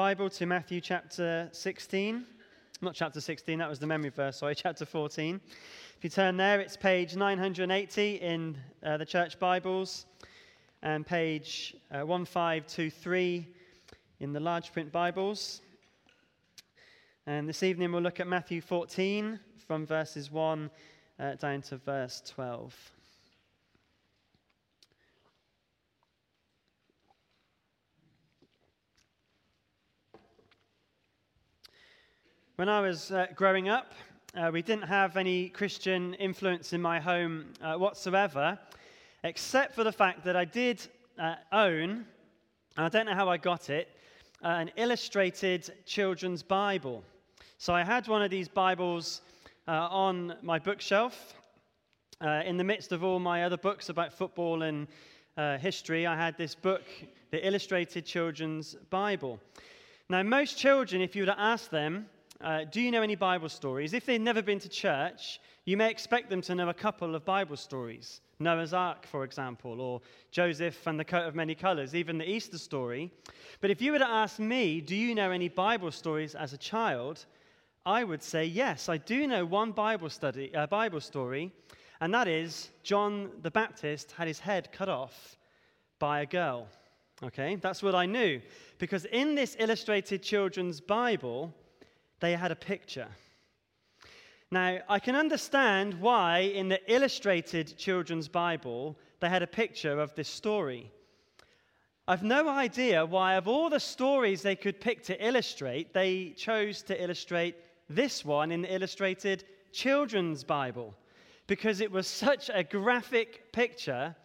Bible to Matthew chapter 16. Not chapter 16, that was the memory verse, sorry, chapter 14. If you turn there, it's page 980 in uh, the church Bibles and page uh, 1523 in the large print Bibles. And this evening we'll look at Matthew 14 from verses 1 uh, down to verse 12. When I was uh, growing up, uh, we didn't have any Christian influence in my home uh, whatsoever, except for the fact that I did uh, own, and I don't know how I got it, uh, an illustrated children's Bible. So I had one of these Bibles uh, on my bookshelf. in the midst of all my other books about football and history, I had this book, the Illustrated Children's Bible. Now, most children, if you were to ask them, uh, do you know any Bible stories? If they've never been to church, you may expect them to know a couple of Bible stories. Noah's Ark, for example, or Joseph and the coat of many colors, even the Easter story. But if you were to ask me, do you know any Bible stories as a child? I would say yes, I do know one Bible study, uh, Bible story, and that is John the Baptist had his head cut off by a girl. Okay, that's what I knew because in this illustrated children's Bible, they had a picture. Now, I can understand why in the illustrated children's Bible they had a picture of this story. I've no idea why, of all the stories they could pick to illustrate, they chose to illustrate this one in the illustrated children's Bible. Because it was such a graphic picture,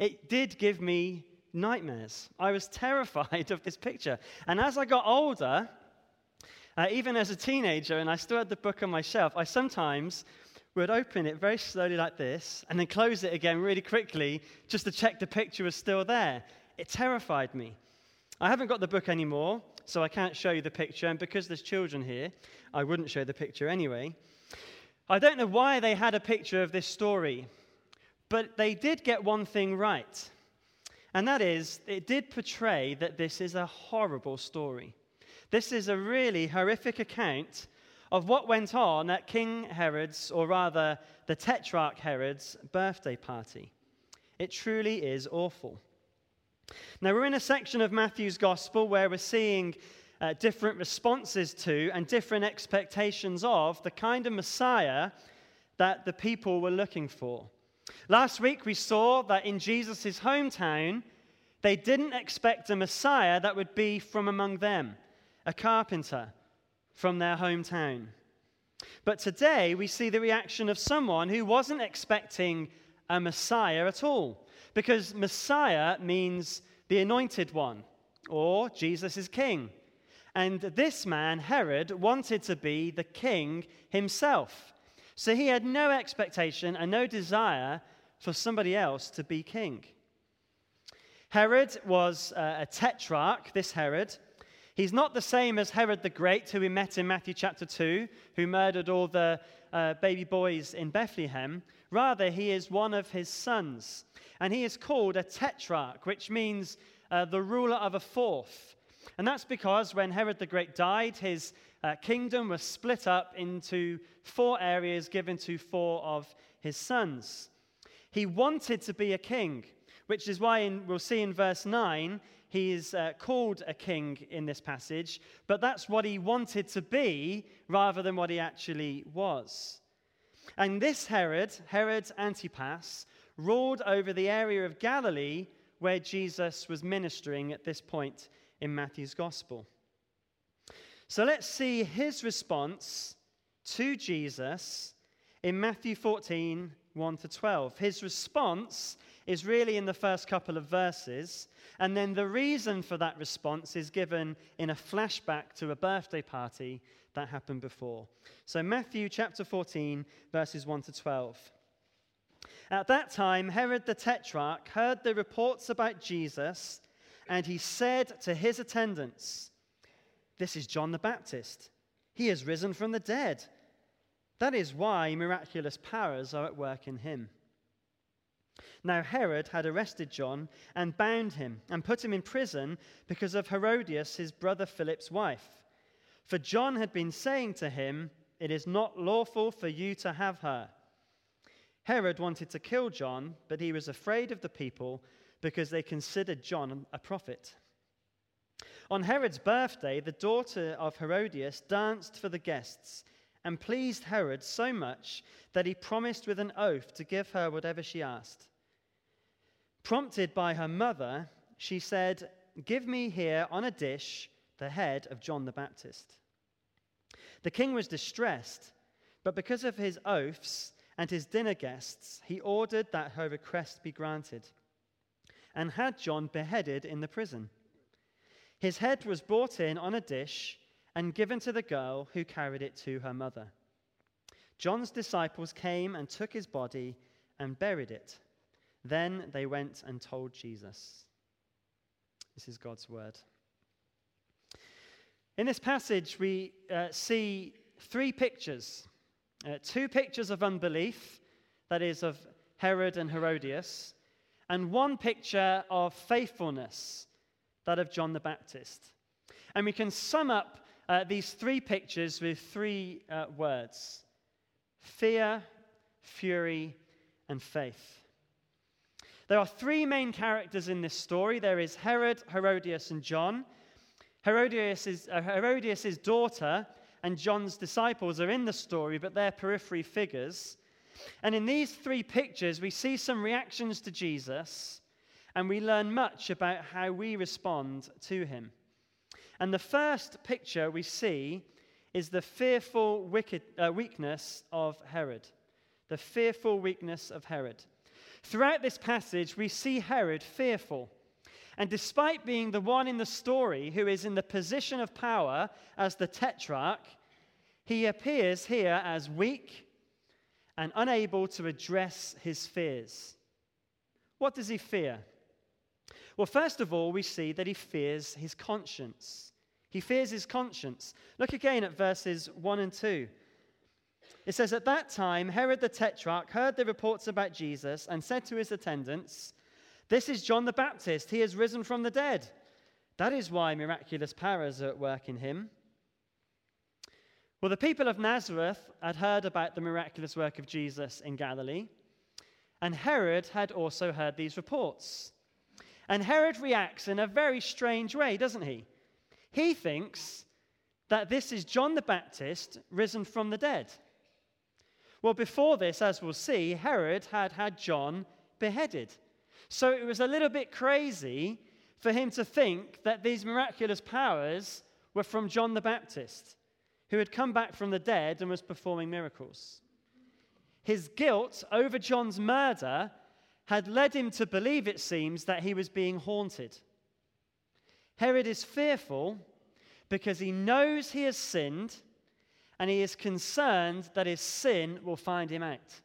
it did give me nightmares. I was terrified of this picture. And as I got older, uh, even as a teenager, and I still had the book on my shelf, I sometimes would open it very slowly like this and then close it again really quickly just to check the picture was still there. It terrified me. I haven't got the book anymore, so I can't show you the picture, and because there's children here, I wouldn't show the picture anyway. I don't know why they had a picture of this story, but they did get one thing right. And that is, it did portray that this is a horrible story. This is a really horrific account of what went on at King Herod's, or rather the Tetrarch Herod's, birthday party. It truly is awful. Now, we're in a section of Matthew's gospel where we're seeing uh, different responses to and different expectations of the kind of Messiah that the people were looking for. Last week, we saw that in Jesus' hometown, they didn't expect a Messiah that would be from among them a carpenter from their hometown. But today we see the reaction of someone who wasn't expecting a Messiah at all, because Messiah means the anointed one, or Jesus is king. And this man, Herod, wanted to be the king himself. So he had no expectation and no desire for somebody else to be king. Herod was uh, a tetrarch, this Herod, He's not the same as Herod the Great, who we met in Matthew chapter 2, who murdered all the uh, baby boys in Bethlehem. Rather, he is one of his sons. And he is called a tetrarch, which means uh, the ruler of a fourth. And that's because when Herod the Great died, his uh, kingdom was split up into four areas given to four of his sons. He wanted to be a king, which is why in, we'll see in verse 9 he is uh, called a king in this passage, but that's what he wanted to be rather than what he actually was. And this Herod, Herod Antipas, ruled over the area of Galilee where Jesus was ministering at this point in Matthew's gospel. So let's see his response to Jesus in Matthew 14, 1 to 12. His response is really in the first couple of verses. And then the reason for that response is given in a flashback to a birthday party that happened before. So, Matthew chapter 14, verses 1 to 12. At that time, Herod the Tetrarch heard the reports about Jesus, and he said to his attendants, This is John the Baptist. He has risen from the dead. That is why miraculous powers are at work in him. Now, Herod had arrested John and bound him and put him in prison because of Herodias, his brother Philip's wife. For John had been saying to him, It is not lawful for you to have her. Herod wanted to kill John, but he was afraid of the people because they considered John a prophet. On Herod's birthday, the daughter of Herodias danced for the guests and pleased Herod so much that he promised with an oath to give her whatever she asked. Prompted by her mother, she said, Give me here on a dish the head of John the Baptist. The king was distressed, but because of his oaths and his dinner guests, he ordered that her request be granted and had John beheaded in the prison. His head was brought in on a dish and given to the girl who carried it to her mother. John's disciples came and took his body and buried it. Then they went and told Jesus. This is God's word. In this passage, we uh, see three pictures uh, two pictures of unbelief, that is, of Herod and Herodias, and one picture of faithfulness, that of John the Baptist. And we can sum up uh, these three pictures with three uh, words fear, fury, and faith. There are three main characters in this story there is Herod, Herodias, and John. Herodias uh, Herodias' daughter and John's disciples are in the story, but they're periphery figures. And in these three pictures, we see some reactions to Jesus, and we learn much about how we respond to him. And the first picture we see is the fearful wicked, uh, weakness of Herod. The fearful weakness of Herod. Throughout this passage, we see Herod fearful. And despite being the one in the story who is in the position of power as the tetrarch, he appears here as weak and unable to address his fears. What does he fear? Well, first of all, we see that he fears his conscience. He fears his conscience. Look again at verses 1 and 2. It says, At that time, Herod the Tetrarch heard the reports about Jesus and said to his attendants, This is John the Baptist. He has risen from the dead. That is why miraculous powers are at work in him. Well, the people of Nazareth had heard about the miraculous work of Jesus in Galilee, and Herod had also heard these reports. And Herod reacts in a very strange way, doesn't he? He thinks that this is John the Baptist risen from the dead. Well, before this, as we'll see, Herod had had John beheaded. So it was a little bit crazy for him to think that these miraculous powers were from John the Baptist, who had come back from the dead and was performing miracles. His guilt over John's murder had led him to believe, it seems, that he was being haunted. Herod is fearful because he knows he has sinned and he is concerned that his sin will find him out.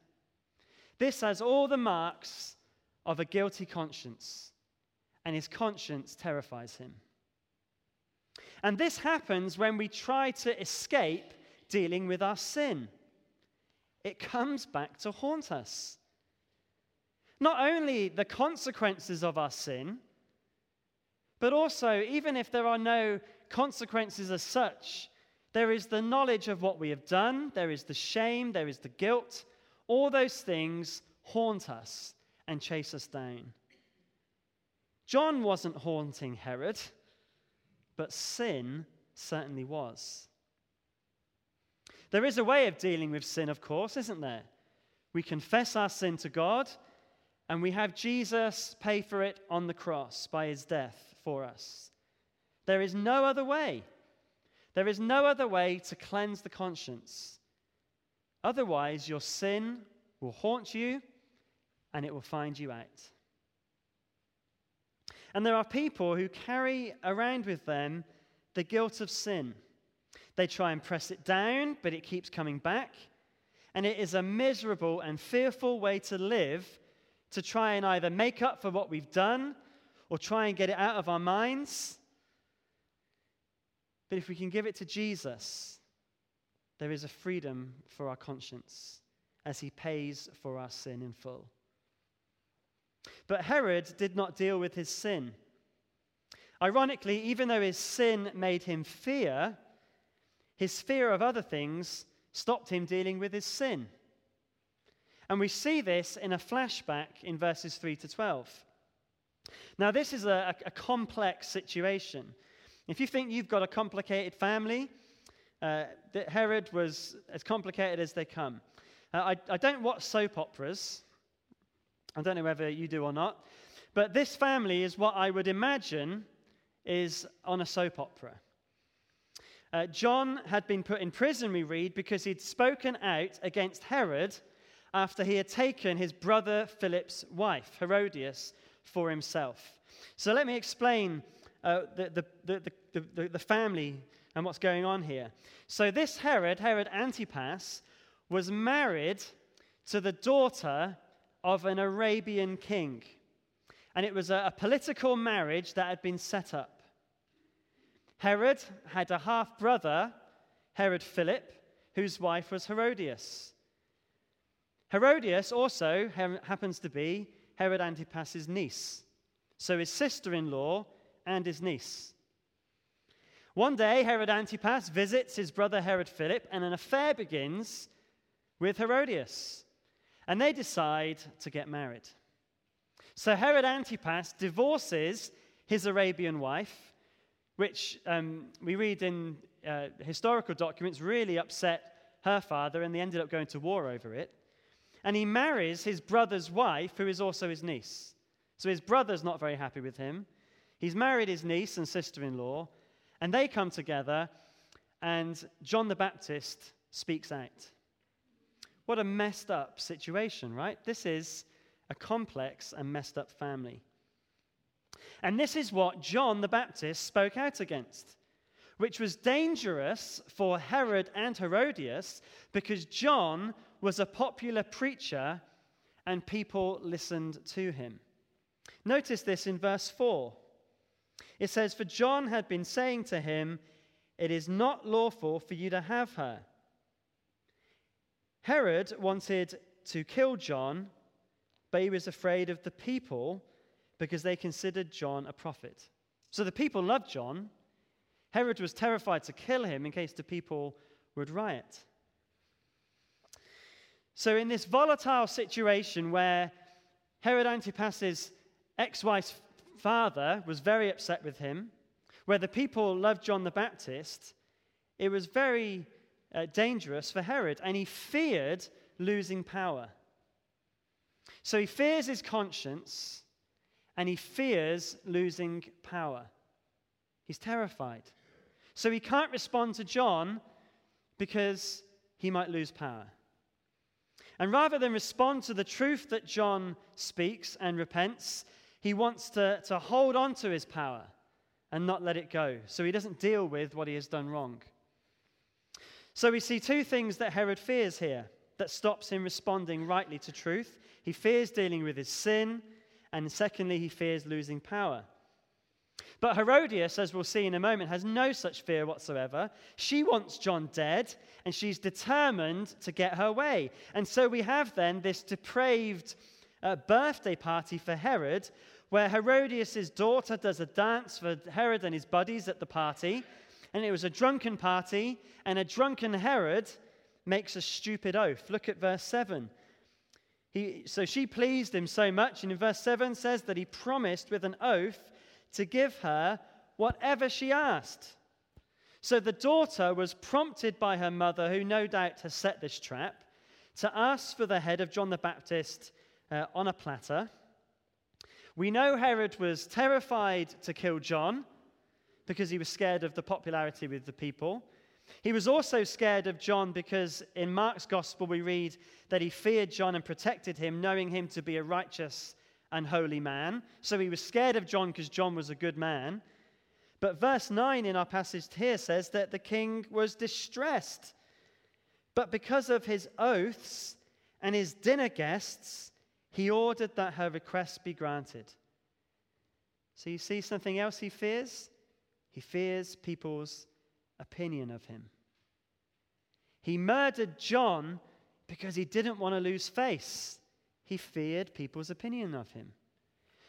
This has all the marks of a guilty conscience, and his conscience terrifies him. And this happens when we try to escape dealing with our sin. It comes back to haunt us. Not only the consequences of our sin, but also, even if there are no consequences as such, there is the knowledge of what we have done, there is the shame, there is the guilt. All those things haunt us and chase us down. John wasn't haunting Herod, but sin certainly was. There is a way of dealing with sin, of course, isn't there? We confess our sin to God, and we have Jesus pay for it on the cross by his death for us. There is no other way. There is no other way to cleanse the conscience. Otherwise, your sin will haunt you and it will find you out. And there are people who carry around with them the guilt of sin. They try and press it down, but it keeps coming back. And it is a miserable and fearful way to live to try and either make up for what we've done or try and get it out of our minds. But if we can give it to Jesus, there is a freedom for our conscience as he pays for our sin in full. But Herod did not deal with his sin. Ironically, even though his sin made him fear, his fear of other things stopped him dealing with his sin. And we see this in a flashback in verses 3 to 12. Now, this is a, a complex situation. If you think you've got a complicated family, uh, Herod was as complicated as they come. Uh, I, I don't watch soap operas. I don't know whether you do or not. But this family is what I would imagine is on a soap opera. Uh, John had been put in prison, we read, because he'd spoken out against Herod after he had taken his brother Philip's wife, Herodias, for himself. So let me explain the, the, the, the, the family and what's going on here. So, this Herod, Herod Antipas, was married to the daughter of an Arabian king. And it was a, a political marriage that had been set up. Herod had a half brother, Herod Philip, whose wife was Herodias. Herodias also happens to be Herod Antipas's niece, so his sister in law and his niece. One day, Herod Antipas visits his brother Herod Philip, and an affair begins with Herodias. And they decide to get married. So Herod Antipas divorces his Arabian wife, which um, we read in uh, historical documents really upset her father, and they ended up going to war over it. And he marries his brother's wife, who is also his niece. So his brother's not very happy with him. He's married his niece and sister in law, and they come together, and John the Baptist speaks out. What a messed up situation, right? This is a complex and messed up family. And this is what John the Baptist spoke out against, which was dangerous for Herod and Herodias because John was a popular preacher and people listened to him. Notice this in verse 4. It says, For John had been saying to him, It is not lawful for you to have her. Herod wanted to kill John, but he was afraid of the people because they considered John a prophet. So the people loved John. Herod was terrified to kill him in case the people would riot. So, in this volatile situation where Herod Antipas's ex wife's father was very upset with him, where the people loved John the Baptist, it was very uh, dangerous for Herod, and he feared losing power. So he fears his conscience and he fears losing power. He's terrified. So he can't respond to John because he might lose power. And rather than respond to the truth that John speaks and repents, he wants to, to hold on to his power and not let it go. So he doesn't deal with what he has done wrong. So we see two things that Herod fears here that stops him responding rightly to truth. He fears dealing with his sin, and secondly, he fears losing power. But Herodias, as we'll see in a moment, has no such fear whatsoever. She wants John dead, and she's determined to get her way. And so we have then this depraved uh, birthday party for Herod, where Herodias' daughter does a dance for Herod and his buddies at the party and it was a drunken party, and a drunken Herod makes a stupid oath. Look at verse 7. He, so she pleased him so much, and in verse 7 says that he promised with an oath to give her whatever she asked. So the daughter was prompted by her mother, who no doubt has set this trap, to ask for the head of John the Baptist uh, on a platter. We know Herod was terrified to kill John, because he was scared of the popularity with the people. He was also scared of John because in Mark's gospel we read that he feared John and protected him, knowing him to be a righteous and holy man. So he was scared of John because John was a good man. But verse 9 in our passage here says that the king was distressed. But because of his oaths and his dinner guests, he ordered that her request be granted. So you see something else he fears? He fears people's opinion of him. He murdered John because he didn't want to lose face. He feared people's opinion of him.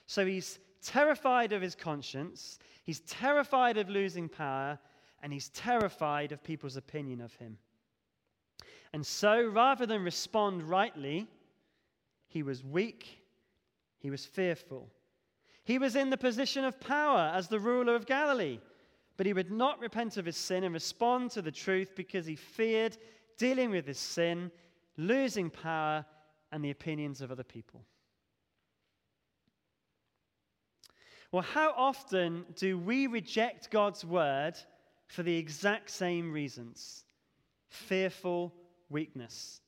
So he's terrified of his conscience, he's terrified of losing power, and he's terrified of people's opinion of him. And so, rather than respond rightly, he was weak, he was fearful. He was in the position of power as the ruler of Galilee, but he would not repent of his sin and respond to the truth because he feared dealing with his sin, losing power, and the opinions of other people. Well, how often do we reject God's word for the exact same reasons? Fearful weakness.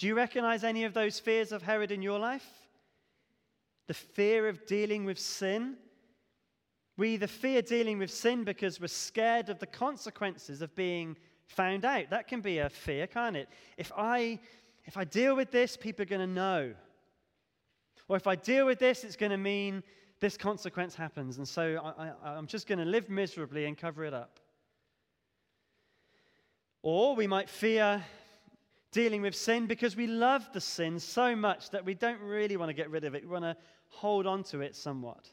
Do you recognize any of those fears of Herod in your life? The fear of dealing with sin. We either fear dealing with sin because we're scared of the consequences of being found out. That can be a fear, can't it? If I, if I deal with this, people are going to know. Or if I deal with this, it's going to mean this consequence happens. And so I, am just going to live miserably and cover it up. Or we might fear dealing with sin because we love the sin so much that we don't really want to get rid of it. We want to hold on to it somewhat.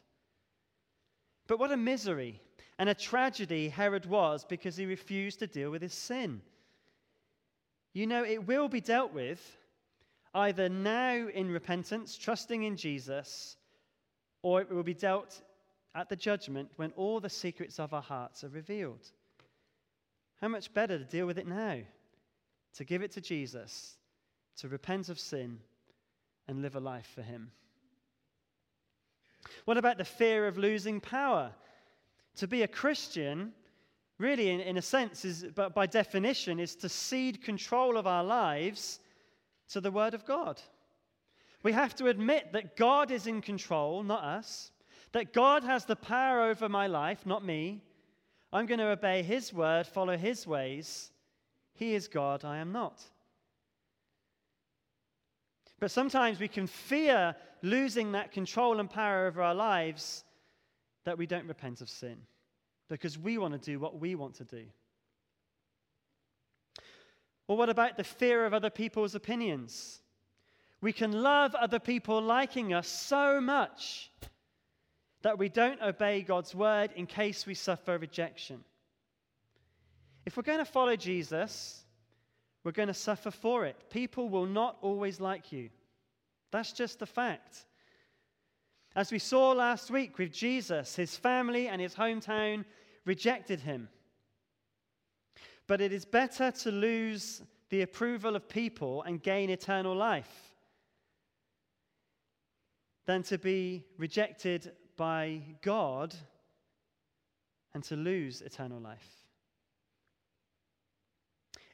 But what a misery and a tragedy Herod was because he refused to deal with his sin. You know, it will be dealt with either now in repentance, trusting in Jesus, or it will be dealt at the judgment when all the secrets of our hearts are revealed. How much better to deal with it now? To give it to Jesus, to repent of sin, and live a life for Him. What about the fear of losing power? To be a Christian, really, in, in a sense, is, but by definition, is to cede control of our lives to the Word of God. We have to admit that God is in control, not us, that God has the power over my life, not me. I'm going to obey His word, follow His ways. He is God, I am not. But sometimes we can fear losing that control and power over our lives that we don't repent of sin because we want to do what we want to do. Or what about the fear of other people's opinions? We can love other people liking us so much that we don't obey God's word in case we suffer rejection. If we're going to follow Jesus, we're going to suffer for it. People will not always like you. That's just the fact. As we saw last week with Jesus, his family and his hometown rejected him. But it is better to lose the approval of people and gain eternal life than to be rejected by God and to lose eternal life.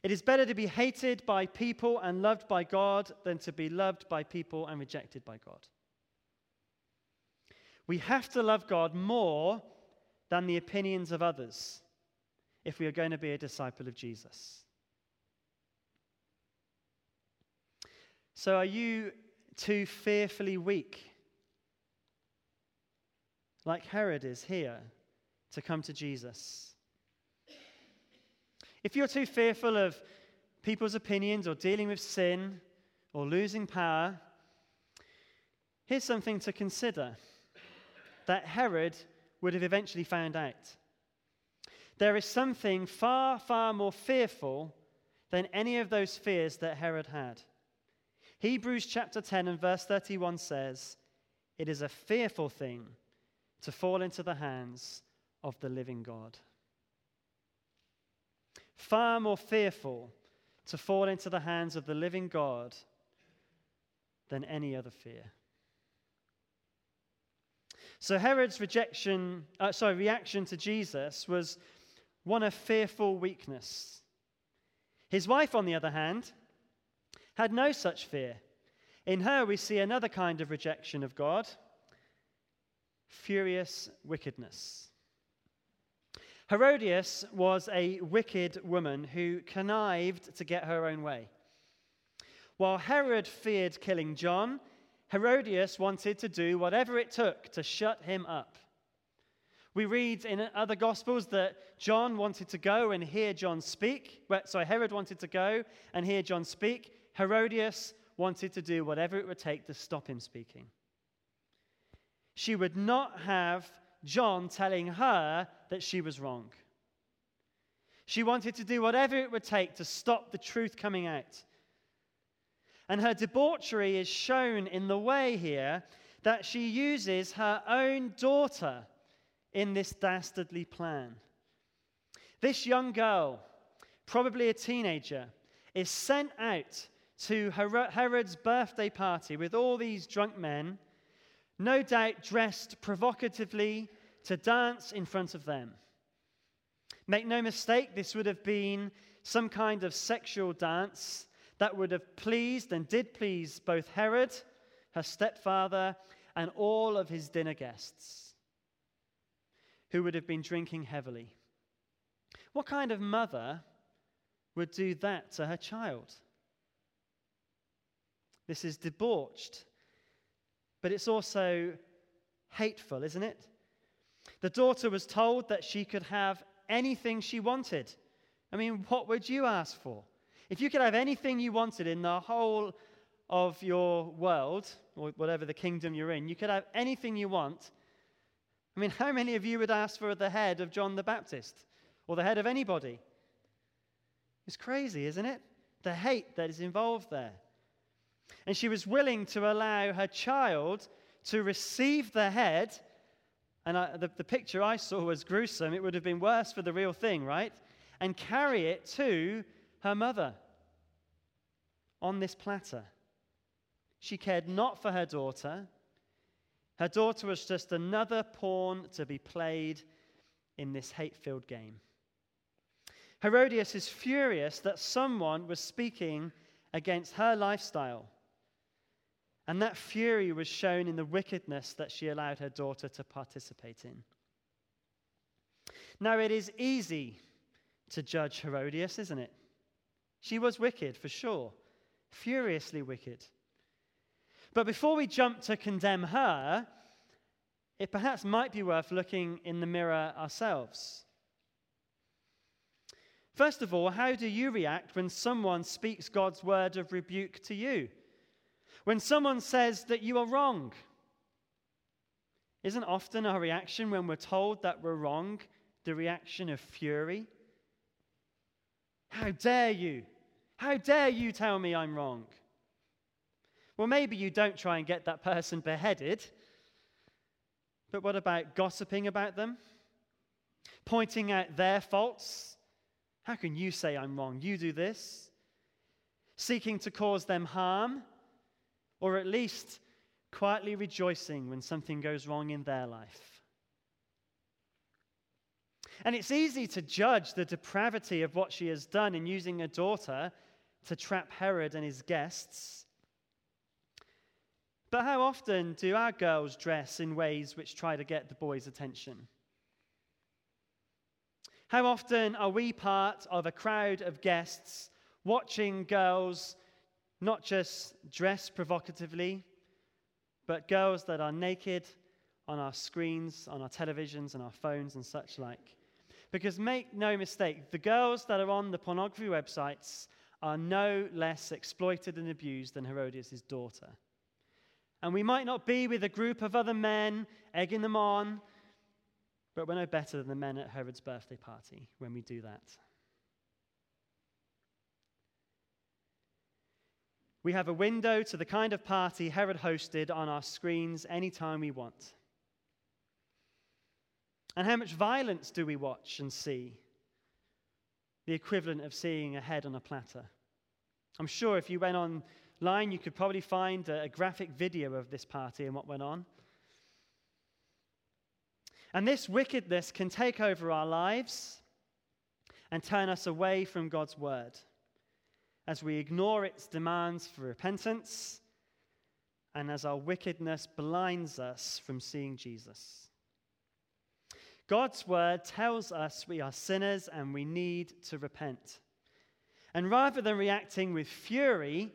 It is better to be hated by people and loved by God than to be loved by people and rejected by God. We have to love God more than the opinions of others if we are going to be a disciple of Jesus. So, are you too fearfully weak like Herod is here, to come to Jesus. If you're too fearful of people's opinions or dealing with sin or losing power, here's something to consider that Herod would have eventually found out. There is something far, far more fearful than any of those fears that Herod had. Hebrews chapter 10 and verse 31 says, It is a fearful thing to fall into the hands of the living God. Far more fearful to fall into the hands of the living God than any other fear. So Herod's rejection, uh, sorry, reaction to Jesus was one of fearful weakness. His wife, on the other hand, had no such fear. In her, we see another kind of rejection of God furious wickedness. Herodias was a wicked woman who connived to get her own way. While Herod feared killing John, Herodias wanted to do whatever it took to shut him up. We read in other Gospels that John wanted to go and hear John speak. Sorry, Herod wanted to go and hear John speak. Herodias wanted to do whatever it would take to stop him speaking. she would not have John telling her that she was wrong. She wanted to do whatever it would take to stop the truth coming out. And her debauchery is shown in the way here that she uses her own daughter in this dastardly plan. This young girl, probably a teenager, is sent out to Herod's birthday party with all these drunk men, no doubt dressed provocatively to dance in front of them. Make no mistake, this would have been some kind of sexual dance that would have pleased and did please both Herod, her stepfather, and all of his dinner guests, who would have been drinking heavily. What kind of mother would do that to her child? This is debauched, but it's also hateful, isn't it? The daughter was told that she could have anything she wanted. I mean, what would you ask for? If you could have anything you wanted in the whole of your world, or whatever the kingdom you're in, you could have anything you want. I mean, how many of you would ask for the head of John the Baptist or the head of anybody? It's crazy, isn't it? The hate that is involved there. And she was willing to allow her child to receive the head and I, the, the picture I saw was gruesome. It would have been worse for the real thing, right? And carry it to her mother on this platter. She cared not for her daughter. Her daughter was just another pawn to be played in this hate filled game. Herodias is furious that someone was speaking against her lifestyle. And that fury was shown in the wickedness that she allowed her daughter to participate in. Now, it is easy to judge Herodias, isn't it? She was wicked, for sure, furiously wicked. But before we jump to condemn her, it perhaps might be worth looking in the mirror ourselves. First of all, how do you react when someone speaks God's word of rebuke to you? When someone says that you are wrong, isn't often our reaction when we're told that we're wrong the reaction of fury? How dare you? How dare you tell me I'm wrong? Well, maybe you don't try and get that person beheaded, but what about gossiping about them? Pointing out their faults? How can you say I'm wrong? You do this. Seeking to cause them harm? Or at least quietly rejoicing when something goes wrong in their life. And it's easy to judge the depravity of what she has done in using a daughter to trap Herod and his guests. But how often do our girls dress in ways which try to get the boys' attention? How often are we part of a crowd of guests watching girls not just dress provocatively, but girls that are naked on our screens, on our televisions, and our phones, and such like. Because make no mistake, the girls that are on the pornography websites are no less exploited and abused than Herodias' daughter. And we might not be with a group of other men egging them on, but we're no better than the men at Herod's birthday party when we do that. We have a window to the kind of party Herod hosted on our screens anytime we want. And how much violence do we watch and see? The equivalent of seeing a head on a platter. I'm sure if you went online, you could probably find a, graphic video of this party and what went on. And this wickedness can take over our lives and turn us away from God's word as we ignore its demands for repentance and as our wickedness blinds us from seeing Jesus. God's word tells us we are sinners and we need to repent. And rather than reacting with fury,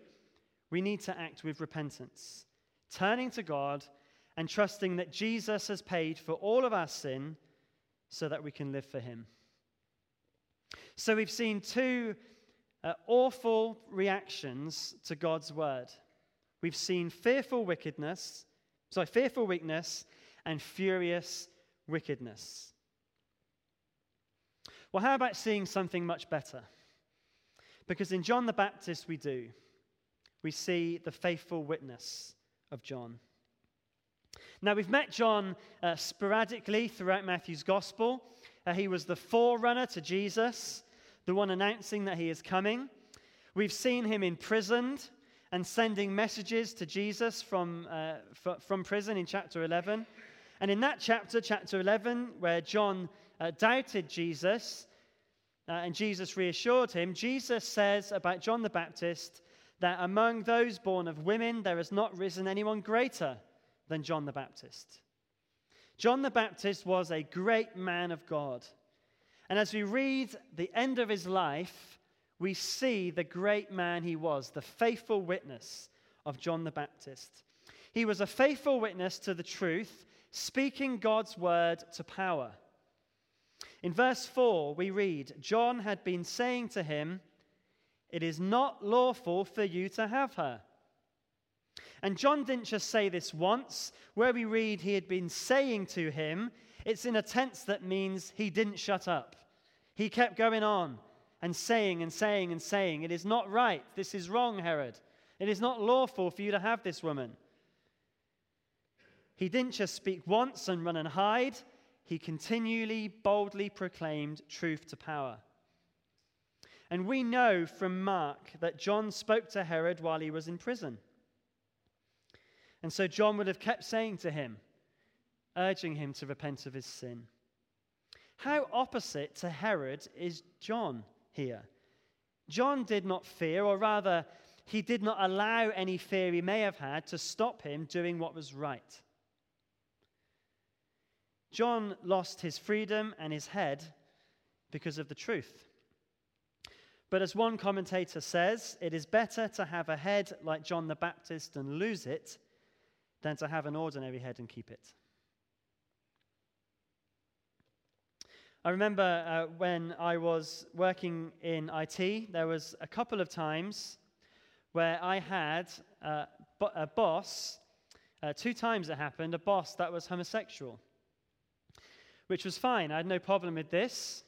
we need to act with repentance, turning to God and trusting that Jesus has paid for all of our sin so that we can live for him. So we've seen two uh, awful reactions to God's word. We've seen fearful wickedness, sorry, fearful weakness, and furious wickedness. Well, how about seeing something much better? Because in John the Baptist, we do. We see the faithful witness of John. Now, we've met John uh, sporadically throughout Matthew's gospel. Uh, he was the forerunner to Jesus, the one announcing that he is coming. We've seen him imprisoned and sending messages to Jesus from, uh, f- from prison in chapter 11. And in that chapter, chapter 11, where John uh, doubted Jesus uh, and Jesus reassured him, Jesus says about John the Baptist that among those born of women, there has not risen anyone greater than John the Baptist. John the Baptist was a great man of God. And as we read the end of his life, we see the great man he was, the faithful witness of John the Baptist. He was a faithful witness to the truth, speaking God's word to power. In verse 4, we read John had been saying to him, It is not lawful for you to have her. And John didn't just say this once. Where we read he had been saying to him, it's in a tense that means he didn't shut up. He kept going on and saying and saying and saying, It is not right. This is wrong, Herod. It is not lawful for you to have this woman. He didn't just speak once and run and hide, he continually, boldly proclaimed truth to power. And we know from Mark that John spoke to Herod while he was in prison. And so John would have kept saying to him, urging him to repent of his sin. How opposite to Herod is John? here. John did not fear, or rather, he did not allow any fear he may have had to stop him doing what was right. John lost his freedom and his head because of the truth. But as one commentator says, it is better to have a head like John the Baptist and lose it than to have an ordinary head and keep it. I remember uh, when I was working in IT, there was a couple of times where I had uh, a boss, uh, two times it happened, a boss that was homosexual, which was fine. I had no problem with this.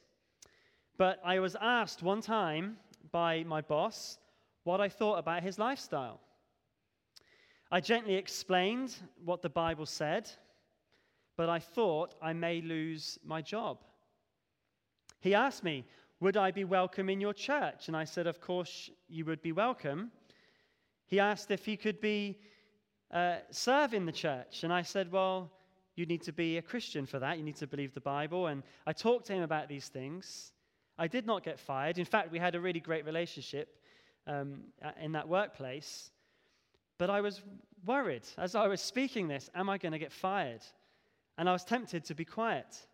But I was asked one time by my boss what I thought about his lifestyle. I gently explained what the Bible said, but I thought I may lose my job. He asked me, Would I be welcome in your church? And I said, Of course, you would be welcome. He asked if he could be uh, serve in the church. And I said, Well, you need to be a Christian for that. You need to believe the Bible. And I talked to him about these things. I did not get fired. In fact, we had a really great relationship um, in that workplace. But I was worried as I was speaking this Am I going to get fired? And I was tempted to be quiet.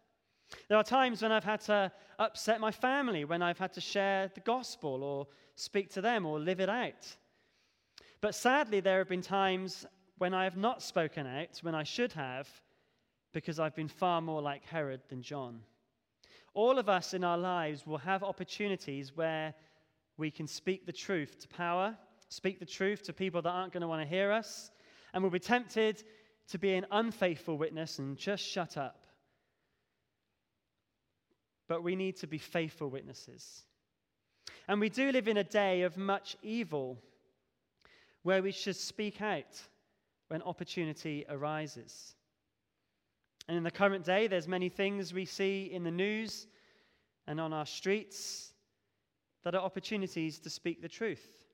There are times when I've had to upset my family, when I've had to share the gospel or speak to them or live it out. But sadly, there have been times when I have not spoken out when I should have because I've been far more like Herod than John. All of us in our lives will have opportunities where we can speak the truth to power, speak the truth to people that aren't going to want to hear us, and we'll be tempted to be an unfaithful witness and just shut up but we need to be faithful witnesses. And we do live in a day of much evil where we should speak out when opportunity arises. And in the current day, there's many things we see in the news and on our streets that are opportunities to speak the truth.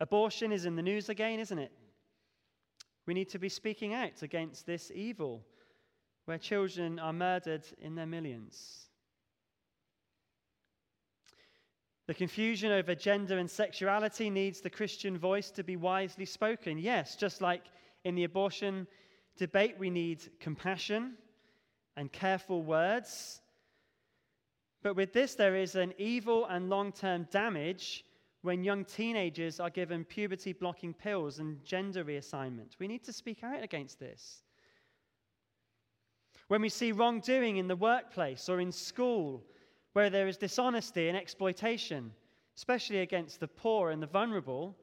Abortion is in the news again, isn't it? We need to be speaking out against this evil where children are murdered in their millions. The confusion over gender and sexuality needs the Christian voice to be wisely spoken. Yes, just like in the abortion debate, we need compassion and careful words. But with this, there is an evil and long term damage when young teenagers are given puberty blocking pills and gender reassignment. We need to speak out against this. When we see wrongdoing in the workplace or in school, where there is dishonesty and exploitation, especially against the poor and the vulnerable,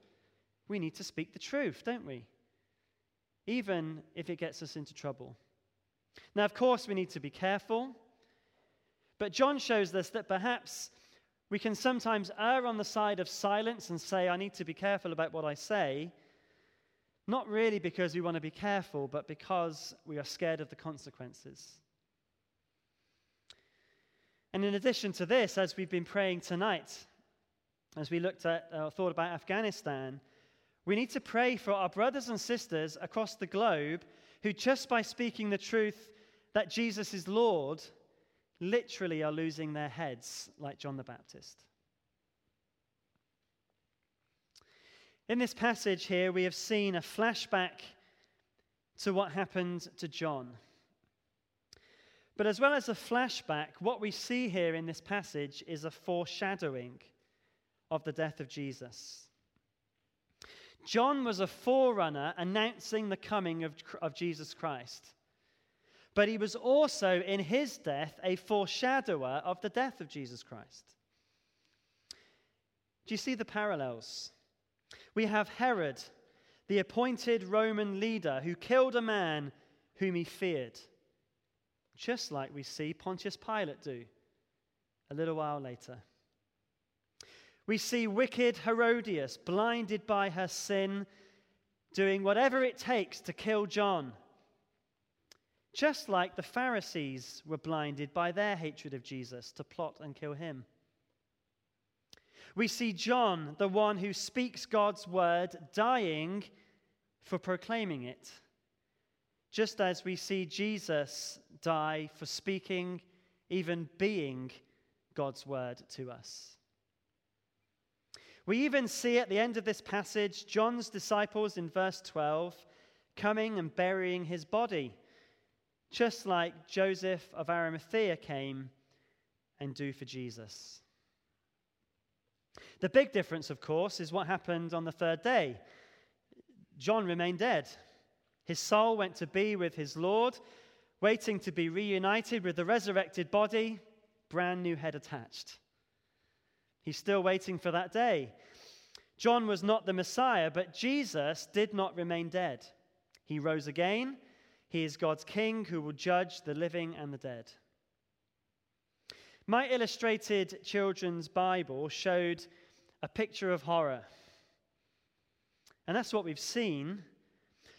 we need to speak the truth, don't we? even if it gets us into trouble. Now, of course, we need to be careful, but John shows us that perhaps we can sometimes err on the side of silence and say, I need to be careful about what I say, not really because we want to be careful, but because we are scared of the consequences. And in addition to this, as we've been praying tonight, as we looked at or uh, thought about Afghanistan, we need to pray for our brothers and sisters across the globe who, just by speaking the truth that Jesus is Lord, literally are losing their heads, like John the Baptist. In this passage here, we have seen a flashback to what happened to John. But as well as a flashback, what we see here in this passage is a foreshadowing of the death of Jesus. John was a forerunner announcing the coming of, of Jesus Christ. But he was also, in his death, a foreshadower of the death of Jesus Christ. Do you see the parallels? We have Herod, the appointed Roman leader who killed a man whom he feared, just like we see Pontius Pilate do a little while later. We see wicked Herodias, blinded by her sin, doing whatever it takes to kill John. Just like the Pharisees were blinded by their hatred of Jesus to plot and kill him. We see John, the one who speaks God's word, dying for proclaiming it. Just as we see Jesus die for speaking, even being God's word to us. We even see at the end of this passage John's disciples in verse 12 coming and burying his body, just like Joseph of Arimathea came and do for Jesus. The big difference, of course, is what happened on the third day. John remained dead. His soul went to be with his Lord, waiting to be reunited with the resurrected body, brand new head attached. He's still waiting for that day. John was not the Messiah, but Jesus did not remain dead. He rose again. He is God's king who will judge the living and the dead. My illustrated children's Bible showed a picture of horror. And that's what we've seen.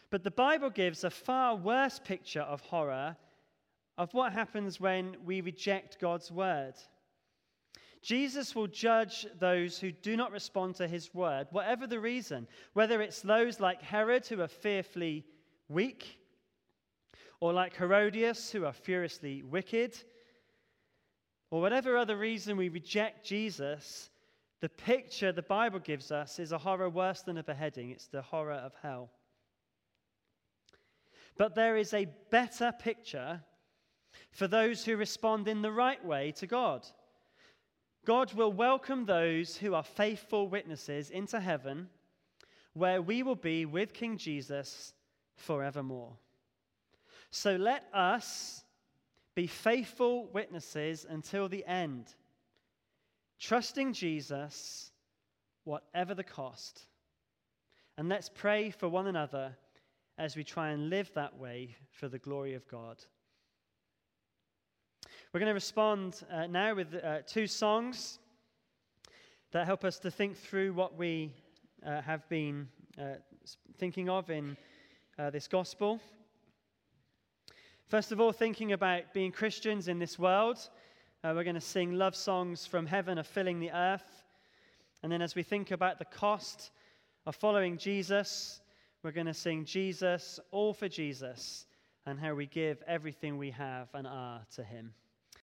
But the Bible gives a far worse picture of horror of what happens when we reject God's word. Jesus will judge those who do not respond to his word, whatever the reason, whether it's those like Herod who are fearfully weak, or like Herodias who are furiously wicked, or whatever other reason we reject Jesus, the picture the Bible gives us is a horror worse than a beheading. It's the horror of hell. But there is a better picture for those who respond in the right way to God. God will welcome those who are faithful witnesses into heaven, where we will be with King Jesus forevermore. So let us be faithful witnesses until the end, trusting Jesus, whatever the cost. And let's pray for one another as we try and live that way for the glory of God. We're going to respond uh, now with uh, two songs that help us to think through what we uh, have been uh, thinking of in uh, this gospel. First of all, thinking about being Christians in this world, uh, we're going to sing love songs from heaven of filling the earth. And then, as we think about the cost of following Jesus, we're going to sing Jesus, all for Jesus, and how we give everything we have and are to him.